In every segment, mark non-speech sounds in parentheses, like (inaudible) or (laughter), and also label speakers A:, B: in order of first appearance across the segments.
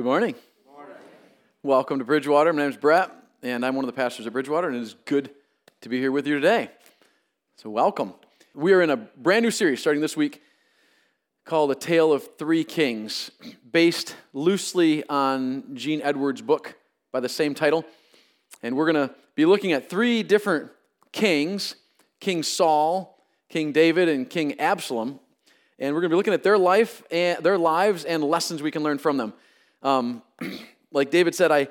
A: Good morning. Morning. Welcome to Bridgewater. My name is Brett, and I'm one of the pastors at Bridgewater, and it is good to be here with you today. So, welcome. We are in a brand new series starting this week called A Tale of Three Kings, based loosely on Gene Edwards' book by the same title. And we're going to be looking at three different kings King Saul, King David, and King Absalom. And we're going to be looking at their life and their lives and lessons we can learn from them. Um, (clears throat) like David said, I,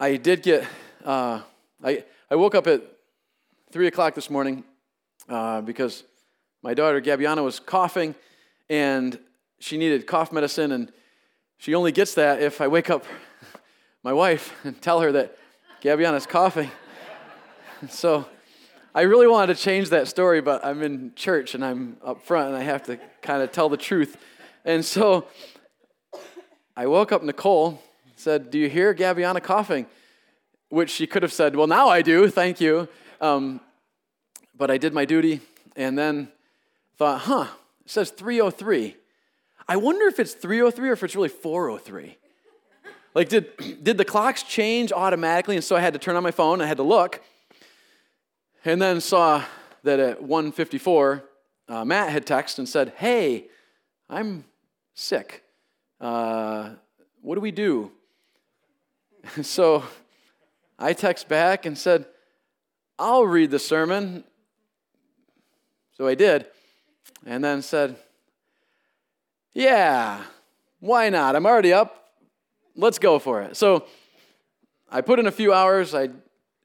A: I did get, uh, I, I woke up at 3 o'clock this morning uh, because my daughter Gabiana was coughing and she needed cough medicine, and she only gets that if I wake up (laughs) my wife and tell her that Gabiana's coughing. (laughs) so I really wanted to change that story, but I'm in church and I'm up front and I have to kind of tell the truth. And so I woke up Nicole, said, Do you hear Gabiana coughing? Which she could have said, Well, now I do, thank you. Um, but I did my duty and then thought, Huh, it says 303. I wonder if it's 303 or if it's really 403. Like, did, did the clocks change automatically? And so I had to turn on my phone, I had to look and then saw that at 154, uh, Matt had texted and said, Hey, I'm sick. Uh, what do we do? (laughs) so I text back and said, I'll read the sermon. So I did. And then said, Yeah, why not? I'm already up. Let's go for it. So I put in a few hours. I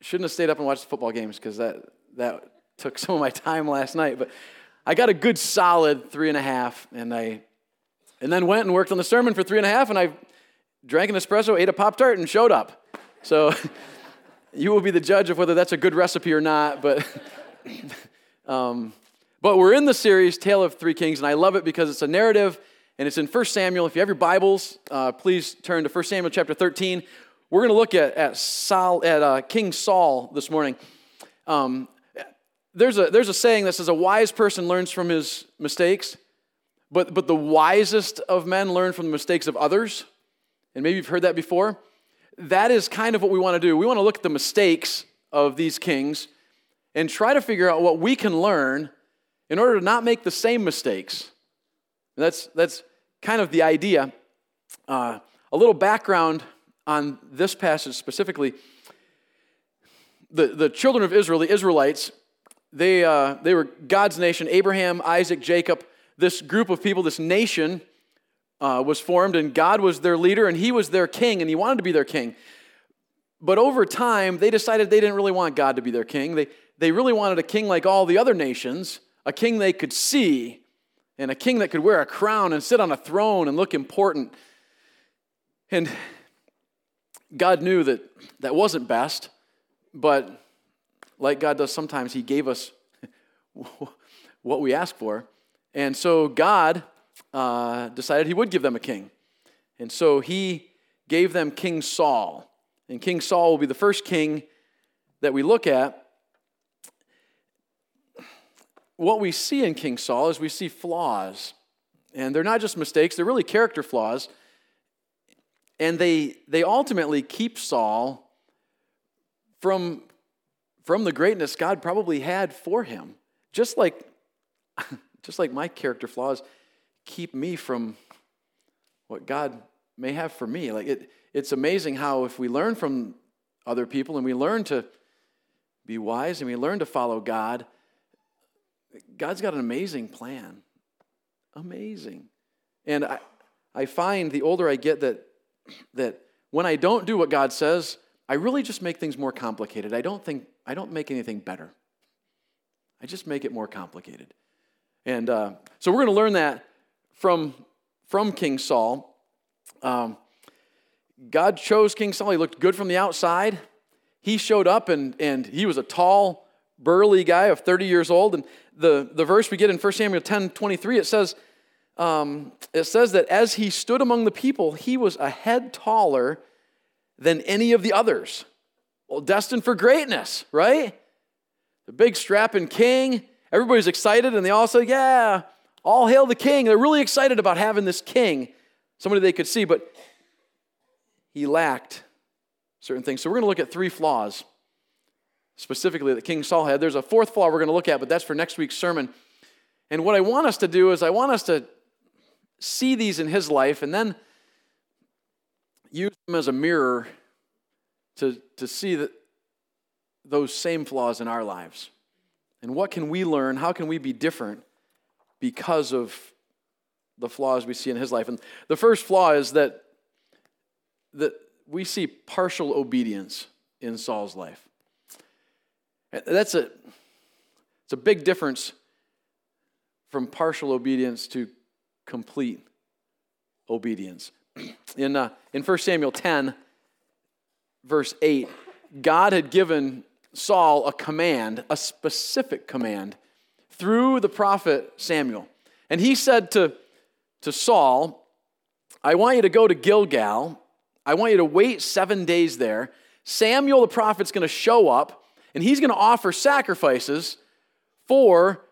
A: shouldn't have stayed up and watched the football games because that, that took (laughs) some of my time last night. But I got a good solid three and a half, and I and then went and worked on the sermon for three and a half, and I drank an espresso, ate a Pop Tart, and showed up. So (laughs) you will be the judge of whether that's a good recipe or not. But (laughs) um, but we're in the series Tale of Three Kings, and I love it because it's a narrative, and it's in 1 Samuel. If you have your Bibles, uh, please turn to 1 Samuel chapter 13. We're going to look at, at, Saul, at uh, King Saul this morning. Um, there's, a, there's a saying that says a wise person learns from his mistakes, but, but the wisest of men learn from the mistakes of others. And maybe you've heard that before. That is kind of what we want to do. We want to look at the mistakes of these kings and try to figure out what we can learn in order to not make the same mistakes. And that's, that's kind of the idea. Uh, a little background on this passage specifically. The, the children of Israel, the Israelites, they, uh, they were God's nation. Abraham, Isaac, Jacob, this group of people, this nation uh, was formed, and God was their leader, and He was their king, and He wanted to be their king. But over time, they decided they didn't really want God to be their king. They, they really wanted a king like all the other nations, a king they could see, and a king that could wear a crown and sit on a throne and look important. And God knew that that wasn't best, but like God does sometimes, He gave us (laughs) what we asked for. And so God uh, decided He would give them a king. And so He gave them King Saul. And King Saul will be the first king that we look at. What we see in King Saul is we see flaws. And they're not just mistakes, they're really character flaws. And they, they ultimately keep Saul from, from the greatness God probably had for him. Just like, (laughs) just like my character flaws keep me from what God may have for me. Like it, it's amazing how if we learn from other people and we learn to be wise and we learn to follow God, God's got an amazing plan. Amazing. And I, I find the older I get that that when I don't do what God says, I really just make things more complicated. I don't think I don't make anything better. I just make it more complicated. And uh, so we're going to learn that from from King Saul. Um, God chose King Saul. He looked good from the outside. He showed up and, and he was a tall, burly guy of 30 years old. And the, the verse we get in 1 Samuel 10 23, it says, um, it says that as he stood among the people, he was a head taller than any of the others. Well, destined for greatness, right? The big strapping king. Everybody's excited, and they all say, Yeah, all hail the king. They're really excited about having this king, somebody they could see. But he lacked certain things. So we're going to look at three flaws specifically that King Saul had. There's a fourth flaw we're going to look at, but that's for next week's sermon. And what I want us to do is I want us to see these in his life and then use them as a mirror to, to see that those same flaws in our lives. And what can we learn? How can we be different because of the flaws we see in his life? And the first flaw is that, that we see partial obedience in Saul's life. That's a, it's a big difference from partial obedience to complete obedience. In, uh, in 1 Samuel 10, verse 8, God had given Saul a command, a specific command, through the prophet Samuel. And he said to, to Saul, I want you to go to Gilgal. I want you to wait seven days there. Samuel the prophet's going to show up, and he's going to offer sacrifices for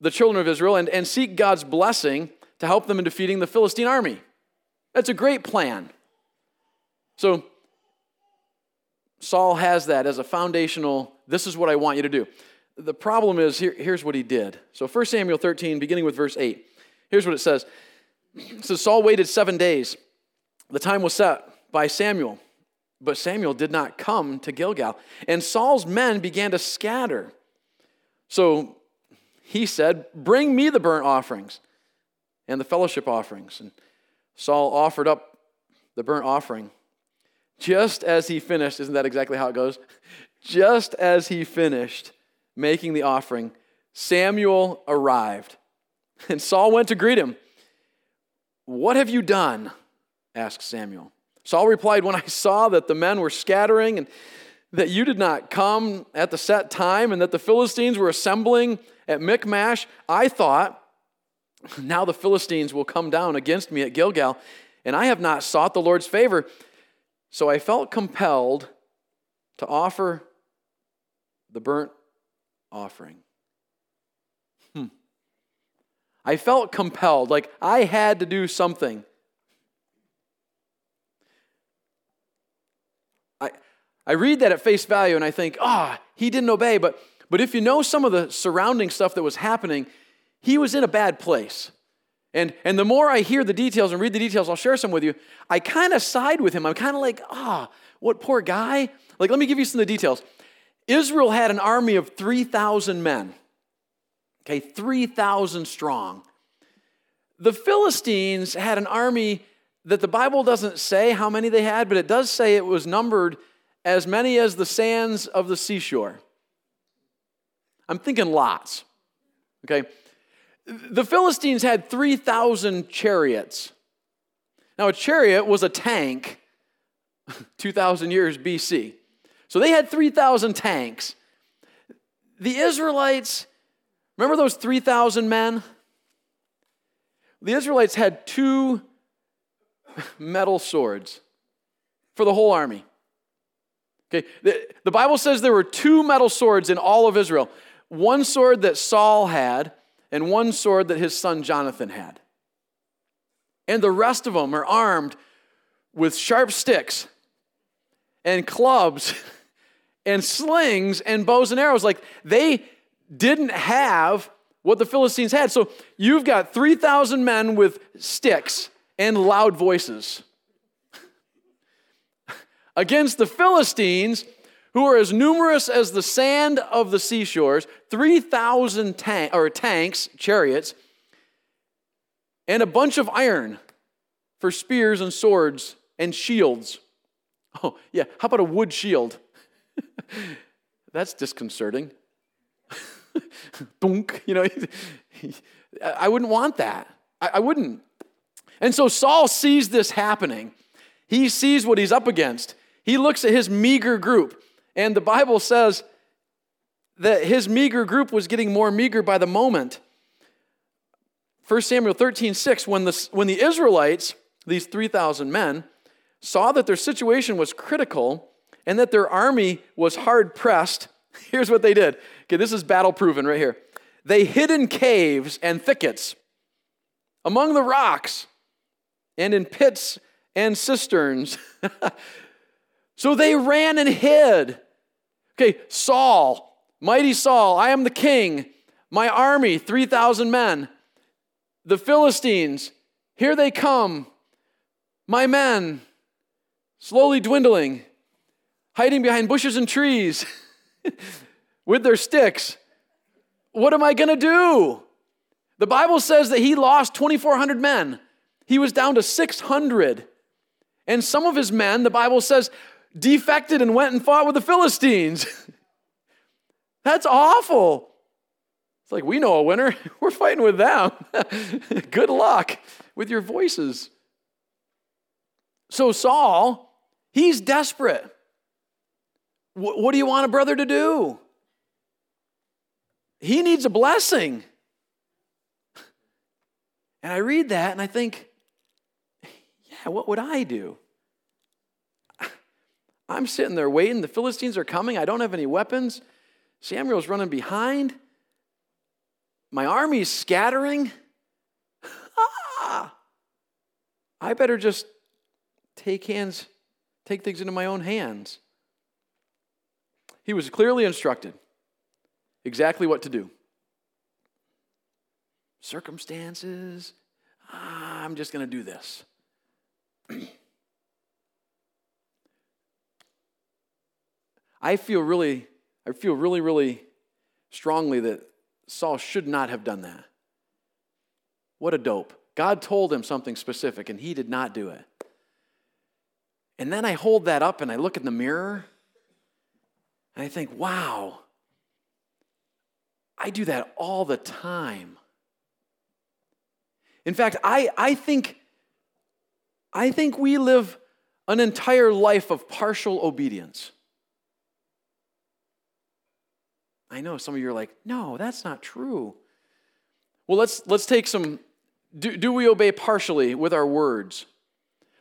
A: the children of Israel and, and seek God's blessing to help them in defeating the Philistine army. That's a great plan. So, Saul has that as a foundational, this is what I want you to do. The problem is, here, here's what he did. So 1 Samuel 13, beginning with verse 8, here's what it says. Says, Saul waited seven days. The time was set by Samuel, but Samuel did not come to Gilgal. And Saul's men began to scatter. So he said, Bring me the burnt offerings and the fellowship offerings. And Saul offered up the burnt offering. Just as he finished, isn't that exactly how it goes? Just as he finished making the offering, Samuel arrived. And Saul went to greet him. What have you done? asked Samuel. Saul replied, When I saw that the men were scattering and that you did not come at the set time and that the Philistines were assembling at Michmash, I thought, now the Philistines will come down against me at Gilgal, and I have not sought the Lord's favor. So I felt compelled to offer the burnt offering. Hmm. I felt compelled, like I had to do something. I, I read that at face value and I think, ah, oh, he didn't obey. But, but if you know some of the surrounding stuff that was happening, he was in a bad place. And, and the more I hear the details and read the details, I'll share some with you. I kind of side with him. I'm kind of like, ah, oh, what poor guy. Like, let me give you some of the details. Israel had an army of 3,000 men, okay, 3,000 strong. The Philistines had an army that the Bible doesn't say how many they had, but it does say it was numbered as many as the sands of the seashore. I'm thinking lots, okay? The Philistines had 3,000 chariots. Now, a chariot was a tank (laughs) 2,000 years BC. So they had 3,000 tanks. The Israelites, remember those 3,000 men? The Israelites had two (laughs) metal swords for the whole army. Okay, the, the Bible says there were two metal swords in all of Israel one sword that Saul had, and one sword that his son Jonathan had. And the rest of them are armed with sharp sticks and clubs (laughs) and slings and bows and arrows. Like they didn't have what the Philistines had. So you've got 3,000 men with sticks and loud voices (laughs) against the Philistines who are as numerous as the sand of the seashores, 3,000 tank, or tanks, chariots, and a bunch of iron for spears and swords and shields. Oh, yeah, how about a wood shield? (laughs) That's disconcerting. (laughs) Dunk, you know, (laughs) I wouldn't want that. I, I wouldn't. And so Saul sees this happening. He sees what he's up against. He looks at his meager group. And the Bible says that his meager group was getting more meager by the moment. 1 Samuel 13, 6, when the, when the Israelites, these 3,000 men, saw that their situation was critical and that their army was hard pressed, (laughs) here's what they did. Okay, this is battle proven right here. They hid in caves and thickets, among the rocks, and in pits and cisterns. (laughs) so they ran and hid. Okay, Saul, mighty Saul, I am the king. My army, 3,000 men. The Philistines, here they come. My men, slowly dwindling, hiding behind bushes and trees (laughs) with their sticks. What am I going to do? The Bible says that he lost 2,400 men. He was down to 600. And some of his men, the Bible says, defected and went and fought with the Philistines. (laughs) That's awful. It's like, we know a winner. (laughs) We're fighting with them. (laughs) Good luck with your voices. So, Saul, he's desperate. What do you want a brother to do? He needs a blessing. And I read that and I think, yeah, what would I do? I'm sitting there waiting. The Philistines are coming. I don't have any weapons. Samuel's running behind. My army's scattering. Ah, (laughs) I better just take hands, take things into my own hands. He was clearly instructed exactly what to do. Circumstances, ah, I'm just going to do this. (clears throat) I feel really, I feel really, really strongly that Saul should not have done that. What a dope. God told him something specific and he did not do it. And then I hold that up and I look in the mirror and I think, wow, I do that all the time. In fact, I, I think I think we live an entire life of partial obedience. I know some of you are like, no, that's not true. Well, let's, let's take some. Do, do we obey partially with our words?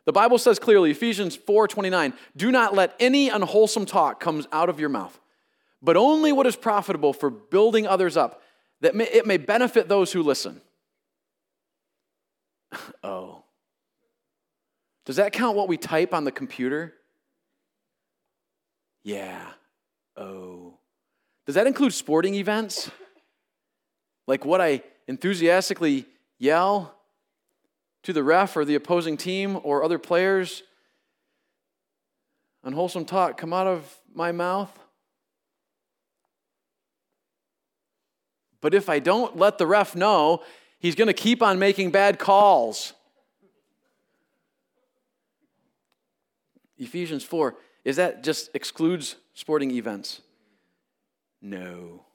A: The Bible says clearly, Ephesians 4 29, do not let any unwholesome talk comes out of your mouth, but only what is profitable for building others up, that may, it may benefit those who listen. (laughs) oh. Does that count what we type on the computer? Yeah. Oh. Does that include sporting events? Like what I enthusiastically yell to the ref or the opposing team or other players? Unwholesome talk come out of my mouth? But if I don't let the ref know, he's going to keep on making bad calls. Ephesians 4, is that just excludes sporting events? No.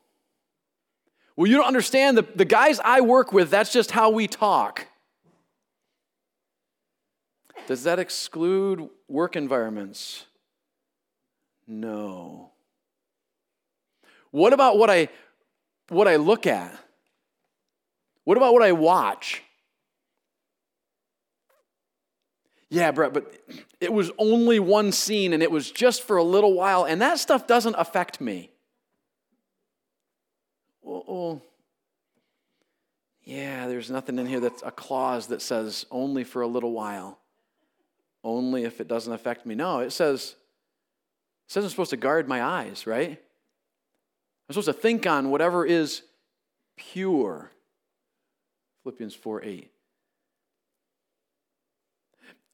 A: Well, you don't understand. The, the guys I work with, that's just how we talk. Does that exclude work environments? No. What about what I what I look at? What about what I watch? Yeah, Brett, but it was only one scene and it was just for a little while, and that stuff doesn't affect me. Well, yeah, there's nothing in here that's a clause that says only for a little while, only if it doesn't affect me. No, it says, it says I'm supposed to guard my eyes, right? I'm supposed to think on whatever is pure. Philippians 4 8.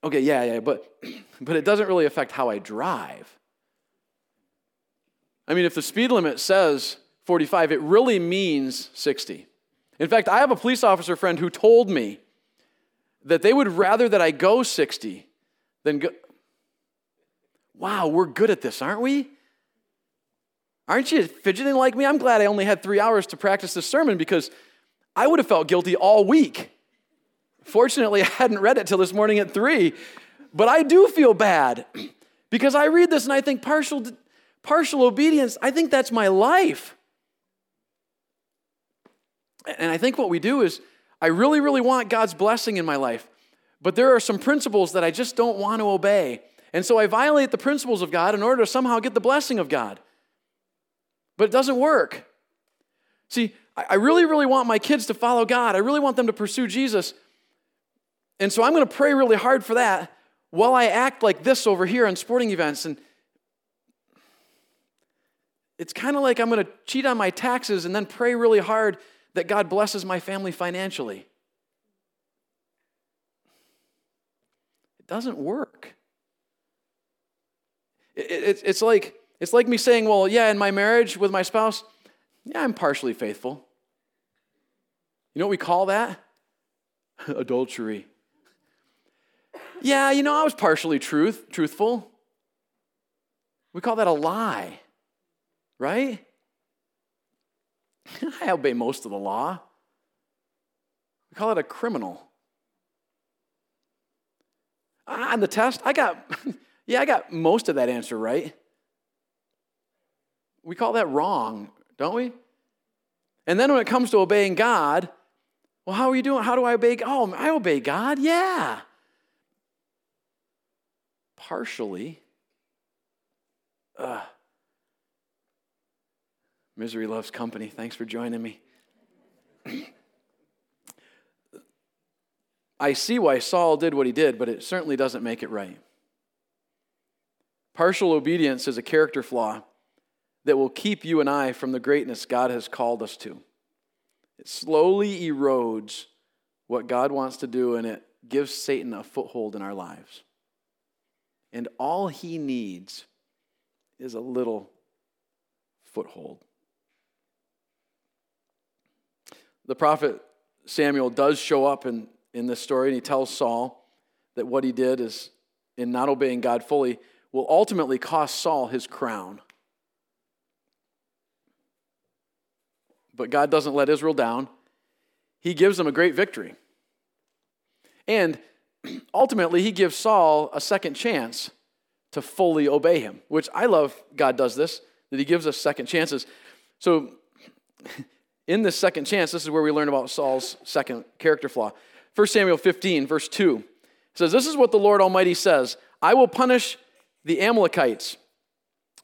A: Okay, yeah, yeah, but, (clears throat) but it doesn't really affect how I drive. I mean, if the speed limit says 45, it really means 60. In fact, I have a police officer friend who told me that they would rather that I go 60 than go. Wow, we're good at this, aren't we? Aren't you fidgeting like me? I'm glad I only had three hours to practice this sermon because I would have felt guilty all week. Fortunately, (laughs) I hadn't read it till this morning at three, but I do feel bad (clears throat) because I read this and I think partial, partial obedience, I think that's my life. And I think what we do is, I really, really want God's blessing in my life, but there are some principles that I just don't want to obey. And so I violate the principles of God in order to somehow get the blessing of God. But it doesn't work. See, I really, really want my kids to follow God. I really want them to pursue Jesus. And so I'm going to pray really hard for that while I act like this over here on sporting events. And it's kind of like I'm going to cheat on my taxes and then pray really hard that God blesses my family financially. It doesn't work. It's like, it's like me saying, well, yeah, in my marriage with my spouse, yeah, I'm partially faithful. You know what we call that? (laughs) Adultery. Yeah, you know, I was partially truth, truthful. We call that a lie, right? (laughs) I obey most of the law. We call it a criminal. On the test, I got, (laughs) yeah, I got most of that answer right. We call that wrong, don't we? And then when it comes to obeying God, well, how are you doing? How do I obey? Oh, I obey God. Yeah. Partially. Ugh. Misery loves company. Thanks for joining me. (clears throat) I see why Saul did what he did, but it certainly doesn't make it right. Partial obedience is a character flaw that will keep you and I from the greatness God has called us to. It slowly erodes what God wants to do, and it gives Satan a foothold in our lives. And all he needs is a little foothold. The prophet Samuel does show up in, in this story, and he tells Saul that what he did is, in not obeying God fully, will ultimately cost Saul his crown. But God doesn't let Israel down. He gives them a great victory. And (clears throat) ultimately, he gives Saul a second chance to fully obey him, which I love God does this, that he gives us second chances. So, in this second chance, this is where we learn about Saul's second character flaw. 1 Samuel 15, verse 2 says, This is what the Lord Almighty says I will punish the Amalekites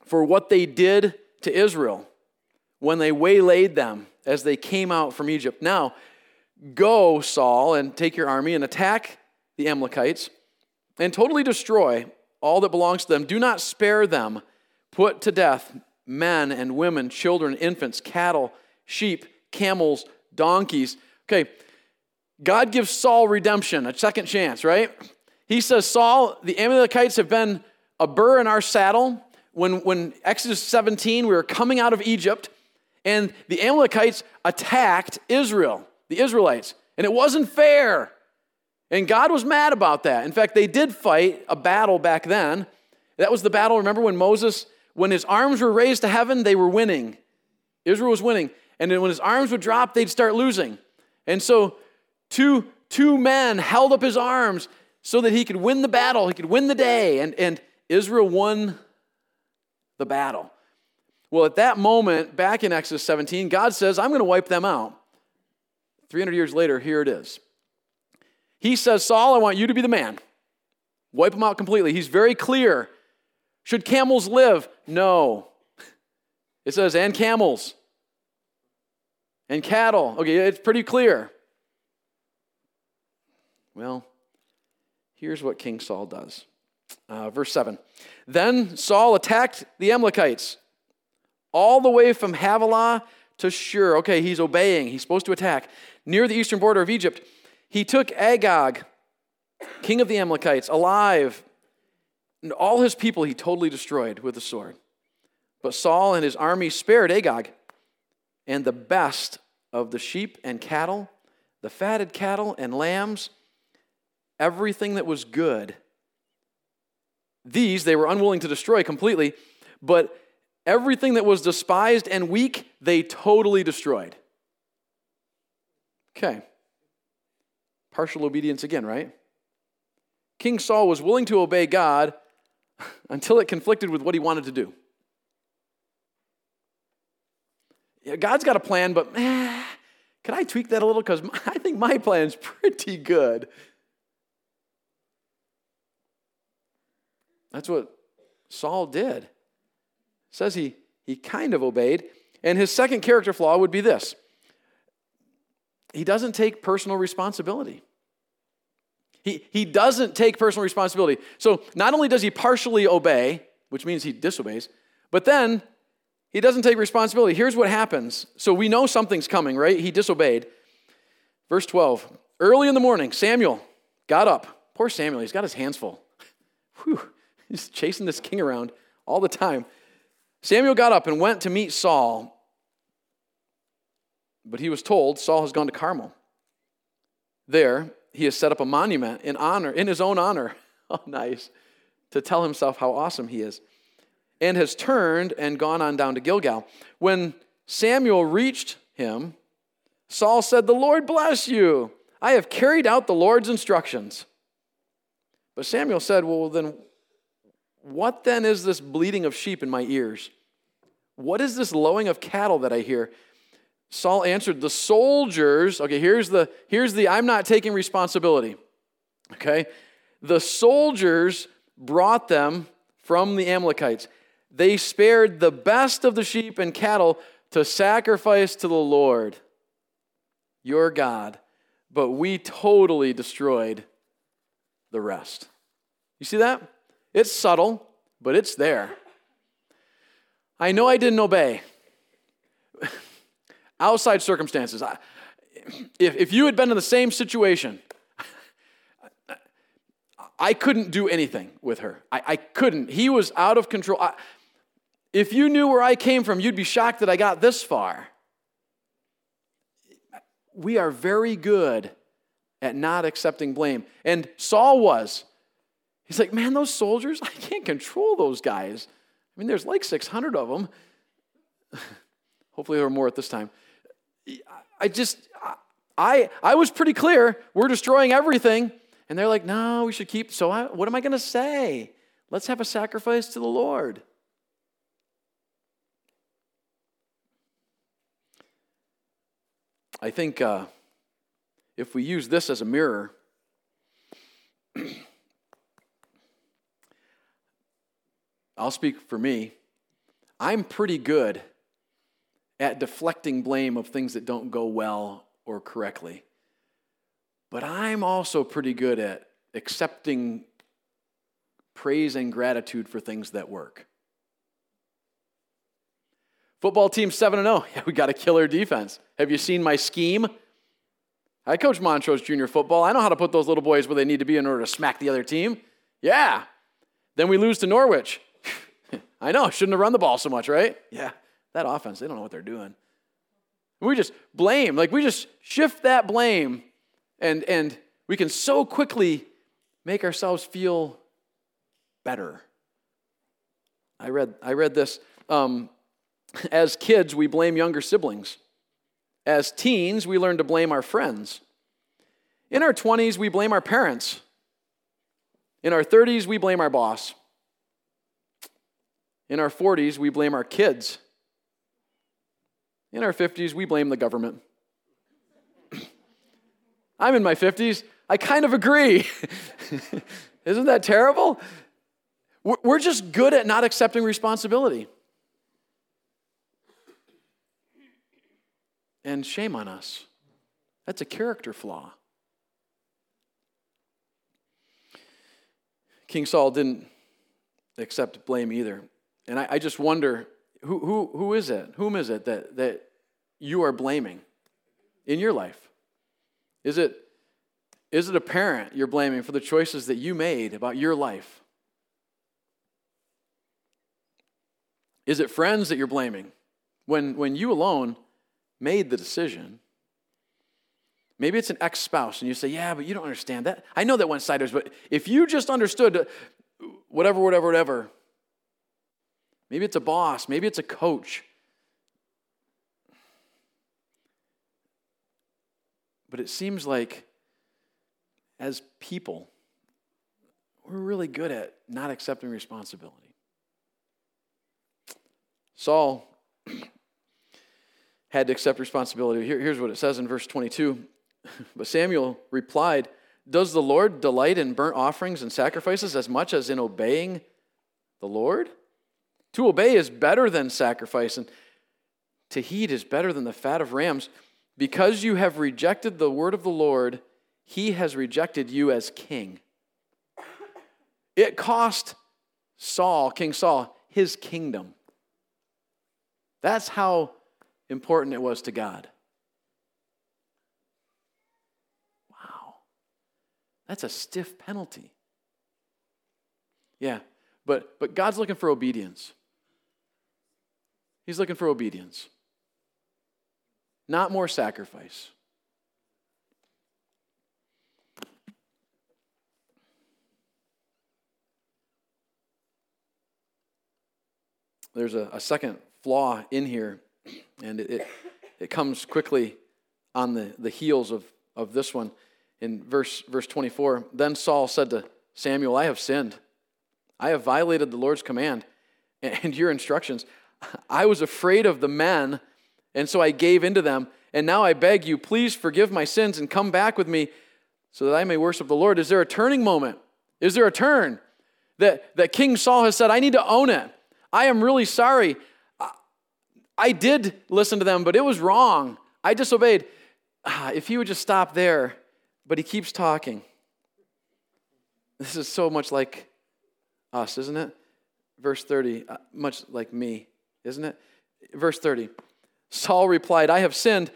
A: for what they did to Israel when they waylaid them as they came out from Egypt. Now, go, Saul, and take your army and attack the Amalekites and totally destroy all that belongs to them. Do not spare them. Put to death men and women, children, infants, cattle, sheep, camels, donkeys. Okay, God gives Saul redemption, a second chance, right? He says, Saul, the Amalekites have been a burr in our saddle. When, when Exodus 17, we were coming out of Egypt, and the Amalekites attacked Israel, the Israelites, and it wasn't fair. And God was mad about that. In fact, they did fight a battle back then. That was the battle, remember, when Moses, when his arms were raised to heaven, they were winning. Israel was winning. And then when his arms would drop, they'd start losing. And so two, two men held up his arms so that he could win the battle, he could win the day. And, and Israel won the battle. Well, at that moment, back in Exodus 17, God says, I'm going to wipe them out. 300 years later, here it is. He says, Saul, I want you to be the man. Wipe them out completely. He's very clear. Should camels live? No. It says, and camels. And cattle. Okay, it's pretty clear. Well, here's what King Saul does. Uh, verse 7. Then Saul attacked the Amalekites all the way from Havilah to Shur. Okay, he's obeying. He's supposed to attack. Near the eastern border of Egypt, he took Agag, king of the Amalekites, alive, and all his people he totally destroyed with the sword. But Saul and his army spared Agag and the best of the sheep and cattle, the fatted cattle and lambs, everything that was good. These they were unwilling to destroy completely, but Everything that was despised and weak, they totally destroyed. Okay. Partial obedience again, right? King Saul was willing to obey God (laughs) until it conflicted with what he wanted to do. Yeah, God's got a plan, but eh, can I tweak that a little? Because (laughs) I think my plan's (laughs) pretty good. That's what Saul did says he, he kind of obeyed. And his second character flaw would be this he doesn't take personal responsibility. He, he doesn't take personal responsibility. So not only does he partially obey, which means he disobeys, but then he doesn't take responsibility. Here's what happens. So we know something's coming, right? He disobeyed. Verse 12 Early in the morning, Samuel got up. Poor Samuel, he's got his hands full. (laughs) Whew, he's chasing this king around all the time. Samuel got up and went to meet Saul, but he was told Saul has gone to Carmel. There, he has set up a monument in honor, in his own honor. (laughs) Oh, nice. To tell himself how awesome he is. And has turned and gone on down to Gilgal. When Samuel reached him, Saul said, The Lord bless you. I have carried out the Lord's instructions. But Samuel said, Well, then, what then is this bleating of sheep in my ears? What is this lowing of cattle that I hear? Saul answered, The soldiers, okay, here's the here's the I'm not taking responsibility. Okay? The soldiers brought them from the Amalekites. They spared the best of the sheep and cattle to sacrifice to the Lord, your God, but we totally destroyed the rest. You see that? It's subtle, but it's there. I know I didn't obey (laughs) outside circumstances. If, if you had been in the same situation, I couldn't do anything with her. I, I couldn't. He was out of control. I, if you knew where I came from, you'd be shocked that I got this far. We are very good at not accepting blame. And Saul was. He's like, man, those soldiers, I can't control those guys. I mean, there's like 600 of them. (laughs) Hopefully, there are more at this time. I just, I, I was pretty clear. We're destroying everything. And they're like, no, we should keep. So I, what am I going to say? Let's have a sacrifice to the Lord. I think uh, if we use this as a mirror, (clears throat) I'll speak for me. I'm pretty good at deflecting blame of things that don't go well or correctly. But I'm also pretty good at accepting praise and gratitude for things that work. Football team 7 0. (laughs) Yeah, we got a killer defense. Have you seen my scheme? I coach Montrose Junior football. I know how to put those little boys where they need to be in order to smack the other team. Yeah. Then we lose to Norwich. (laughs) I know, shouldn't have run the ball so much, right? Yeah. That offense, they don't know what they're doing. We just blame, like we just shift that blame, and, and we can so quickly make ourselves feel better. I read, I read this. Um, as kids, we blame younger siblings. As teens, we learn to blame our friends. In our 20s, we blame our parents. In our 30s, we blame our boss. In our 40s, we blame our kids. In our 50s, we blame the government. (clears throat) I'm in my 50s. I kind of agree. (laughs) Isn't that terrible? We're just good at not accepting responsibility. And shame on us. That's a character flaw. King Saul didn't accept blame either. And I, I just wonder who, who, who is it? Whom is it that, that you are blaming in your life? Is it, is it a parent you're blaming for the choices that you made about your life? Is it friends that you're blaming when, when you alone made the decision? Maybe it's an ex spouse, and you say, Yeah, but you don't understand that. I know that went sideways, but if you just understood whatever, whatever, whatever, Maybe it's a boss, maybe it's a coach. But it seems like as people, we're really good at not accepting responsibility. Saul (clears throat) had to accept responsibility. Here, here's what it says in verse 22. (laughs) But Samuel replied, Does the Lord delight in burnt offerings and sacrifices as much as in obeying the Lord? To obey is better than sacrifice, and to heed is better than the fat of rams. Because you have rejected the word of the Lord, he has rejected you as king. It cost Saul, King Saul, his kingdom. That's how important it was to God. Wow. That's a stiff penalty. Yeah, but, but God's looking for obedience. He's looking for obedience, not more sacrifice. There's a, a second flaw in here, and it, it, it comes quickly on the, the heels of, of this one. In verse, verse 24, then Saul said to Samuel, I have sinned. I have violated the Lord's command (laughs) and your instructions. I was afraid of the men, and so I gave into them. And now I beg you, please forgive my sins and come back with me so that I may worship the Lord. Is there a turning moment? Is there a turn that, that King Saul has said, I need to own it? I am really sorry. I did listen to them, but it was wrong. I disobeyed. Ah, if he would just stop there, but he keeps talking. This is so much like us, isn't it? Verse 30, uh, much like me, isn't it? Verse 30. Saul replied, I have sinned.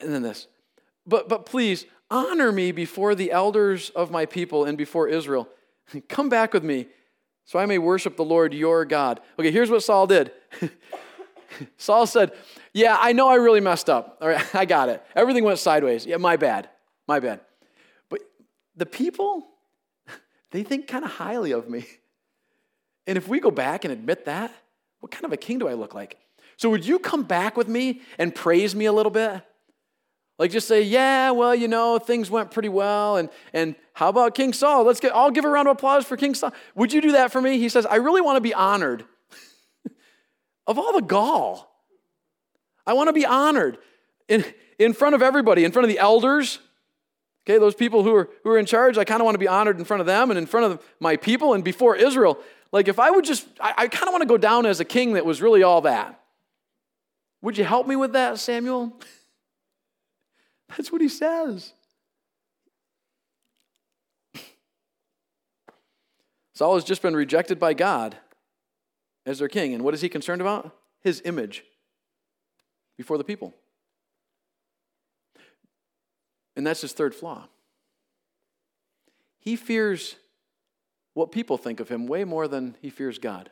A: And then this. But, but please honor me before the elders of my people and before Israel. (laughs) Come back with me so I may worship the Lord your God. Okay, here's what Saul did. (laughs) Saul said, Yeah, I know I really messed up. All right, (laughs) I got it. Everything went sideways. Yeah, my bad. My bad. But the people, (laughs) they think kind of highly of me. And if we go back and admit that, what kind of a king do I look like? So would you come back with me and praise me a little bit? Like just say, yeah, well, you know, things went pretty well. And, and how about King Saul? Let's get, I'll give a round of applause for King Saul. Would you do that for me? He says, I really want to be honored. Of all the gall, I want to be honored in, in front of everybody, in front of the elders. Okay, those people who are, who are in charge, I kind of want to be honored in front of them and in front of my people and before Israel. Like if I would just, I, I kind of want to go down as a king that was really all that. Would you help me with that, Samuel? (laughs) That's what he says. Saul has just been rejected by God as their king. And what is he concerned about? His image before the people. And that's his third flaw. He fears what people think of him way more than he fears God.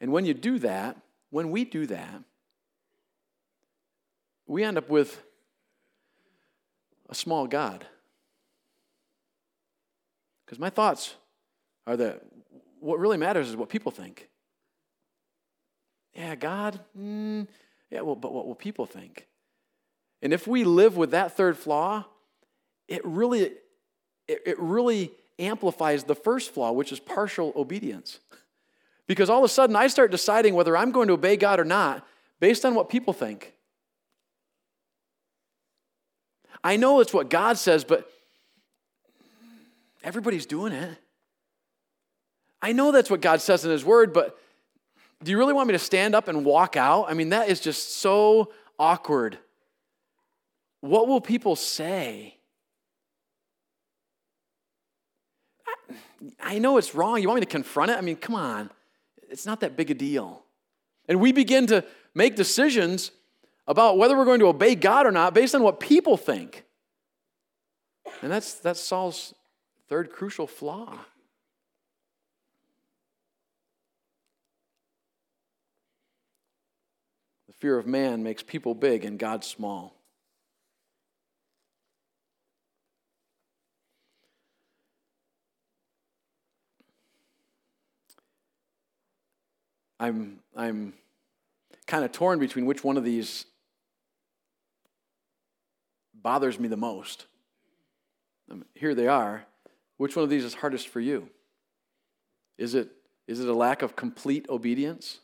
A: And when you do that, when we do that, we end up with a small God. Because my thoughts are that what really matters is what people think. Yeah, God, mm, yeah, well, but what will people think? And if we live with that third flaw, it really, it, it really amplifies the first flaw, which is partial obedience. Because all of a sudden I start deciding whether I'm going to obey God or not based on what people think. I know it's what God says, but everybody's doing it. I know that's what God says in His Word, but do you really want me to stand up and walk out? I mean, that is just so awkward. What will people say? I know it's wrong. You want me to confront it? I mean, come on. It's not that big a deal. And we begin to make decisions about whether we're going to obey God or not based on what people think. And that's, that's Saul's third crucial flaw. Fear of man makes people big and God small. I'm, I'm kind of torn between which one of these bothers me the most. Um, here they are. Which one of these is hardest for you? Is it, is it a lack of complete obedience?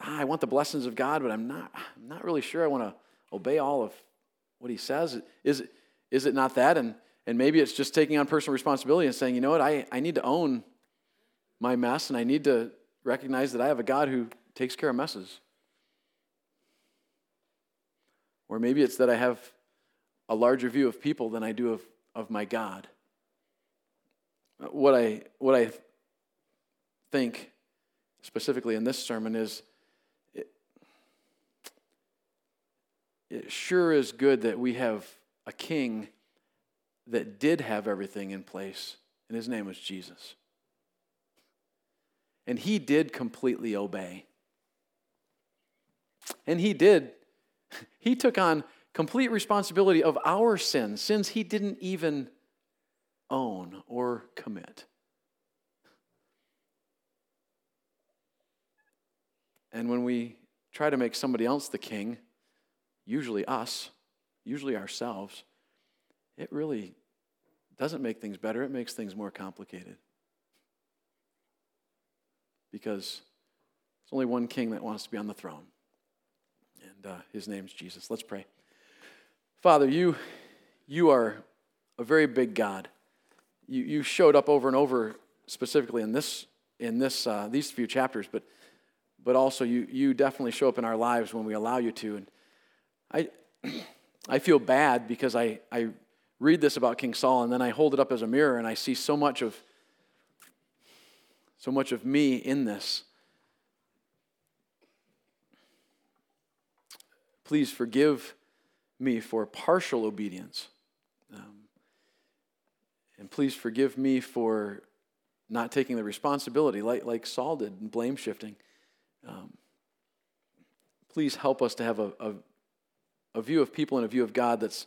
A: Ah, I want the blessings of God, but I'm not, I'm not really sure I want to obey all of what He says. Is it, is it not that? And, and maybe it's just taking on personal responsibility and saying, you know what, I, I need to own my mess and I need to recognize that I have a God who takes care of messes. Or maybe it's that I have a larger view of people than I do of, of my God. What I, what I think specifically in this sermon is it sure is good that we have a king that did have everything in place, and his name was Jesus. And he did completely obey. And he did, (laughs) he took on complete responsibility of our sins, sins he didn't even own or commit. And when we try to make somebody else the king, usually us, usually ourselves, it really doesn't make things better, it makes things more complicated. Because there's only one king that wants to be on the throne, and uh, his name's Jesus. Let's pray. Father, you, you are a very big God. You, you showed up over and over, specifically in, this, in this, uh, these few chapters, but, but also you, you definitely show up in our lives when we allow you to. And I, (clears throat) I feel bad because I, I read this about King Saul and then I hold it up as a mirror and I see so much of so much of me in this. Please forgive me for partial obedience. Um, and please forgive me for not taking the responsibility like, like Saul did and blame shifting. Um, please help us to have a, a, a view of people and a view of God that's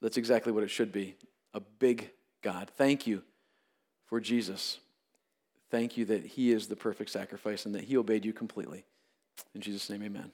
A: that's exactly what it should be a big God. Thank you for Jesus. Thank you that he is the perfect sacrifice and that he obeyed you completely. In Jesus' name, amen.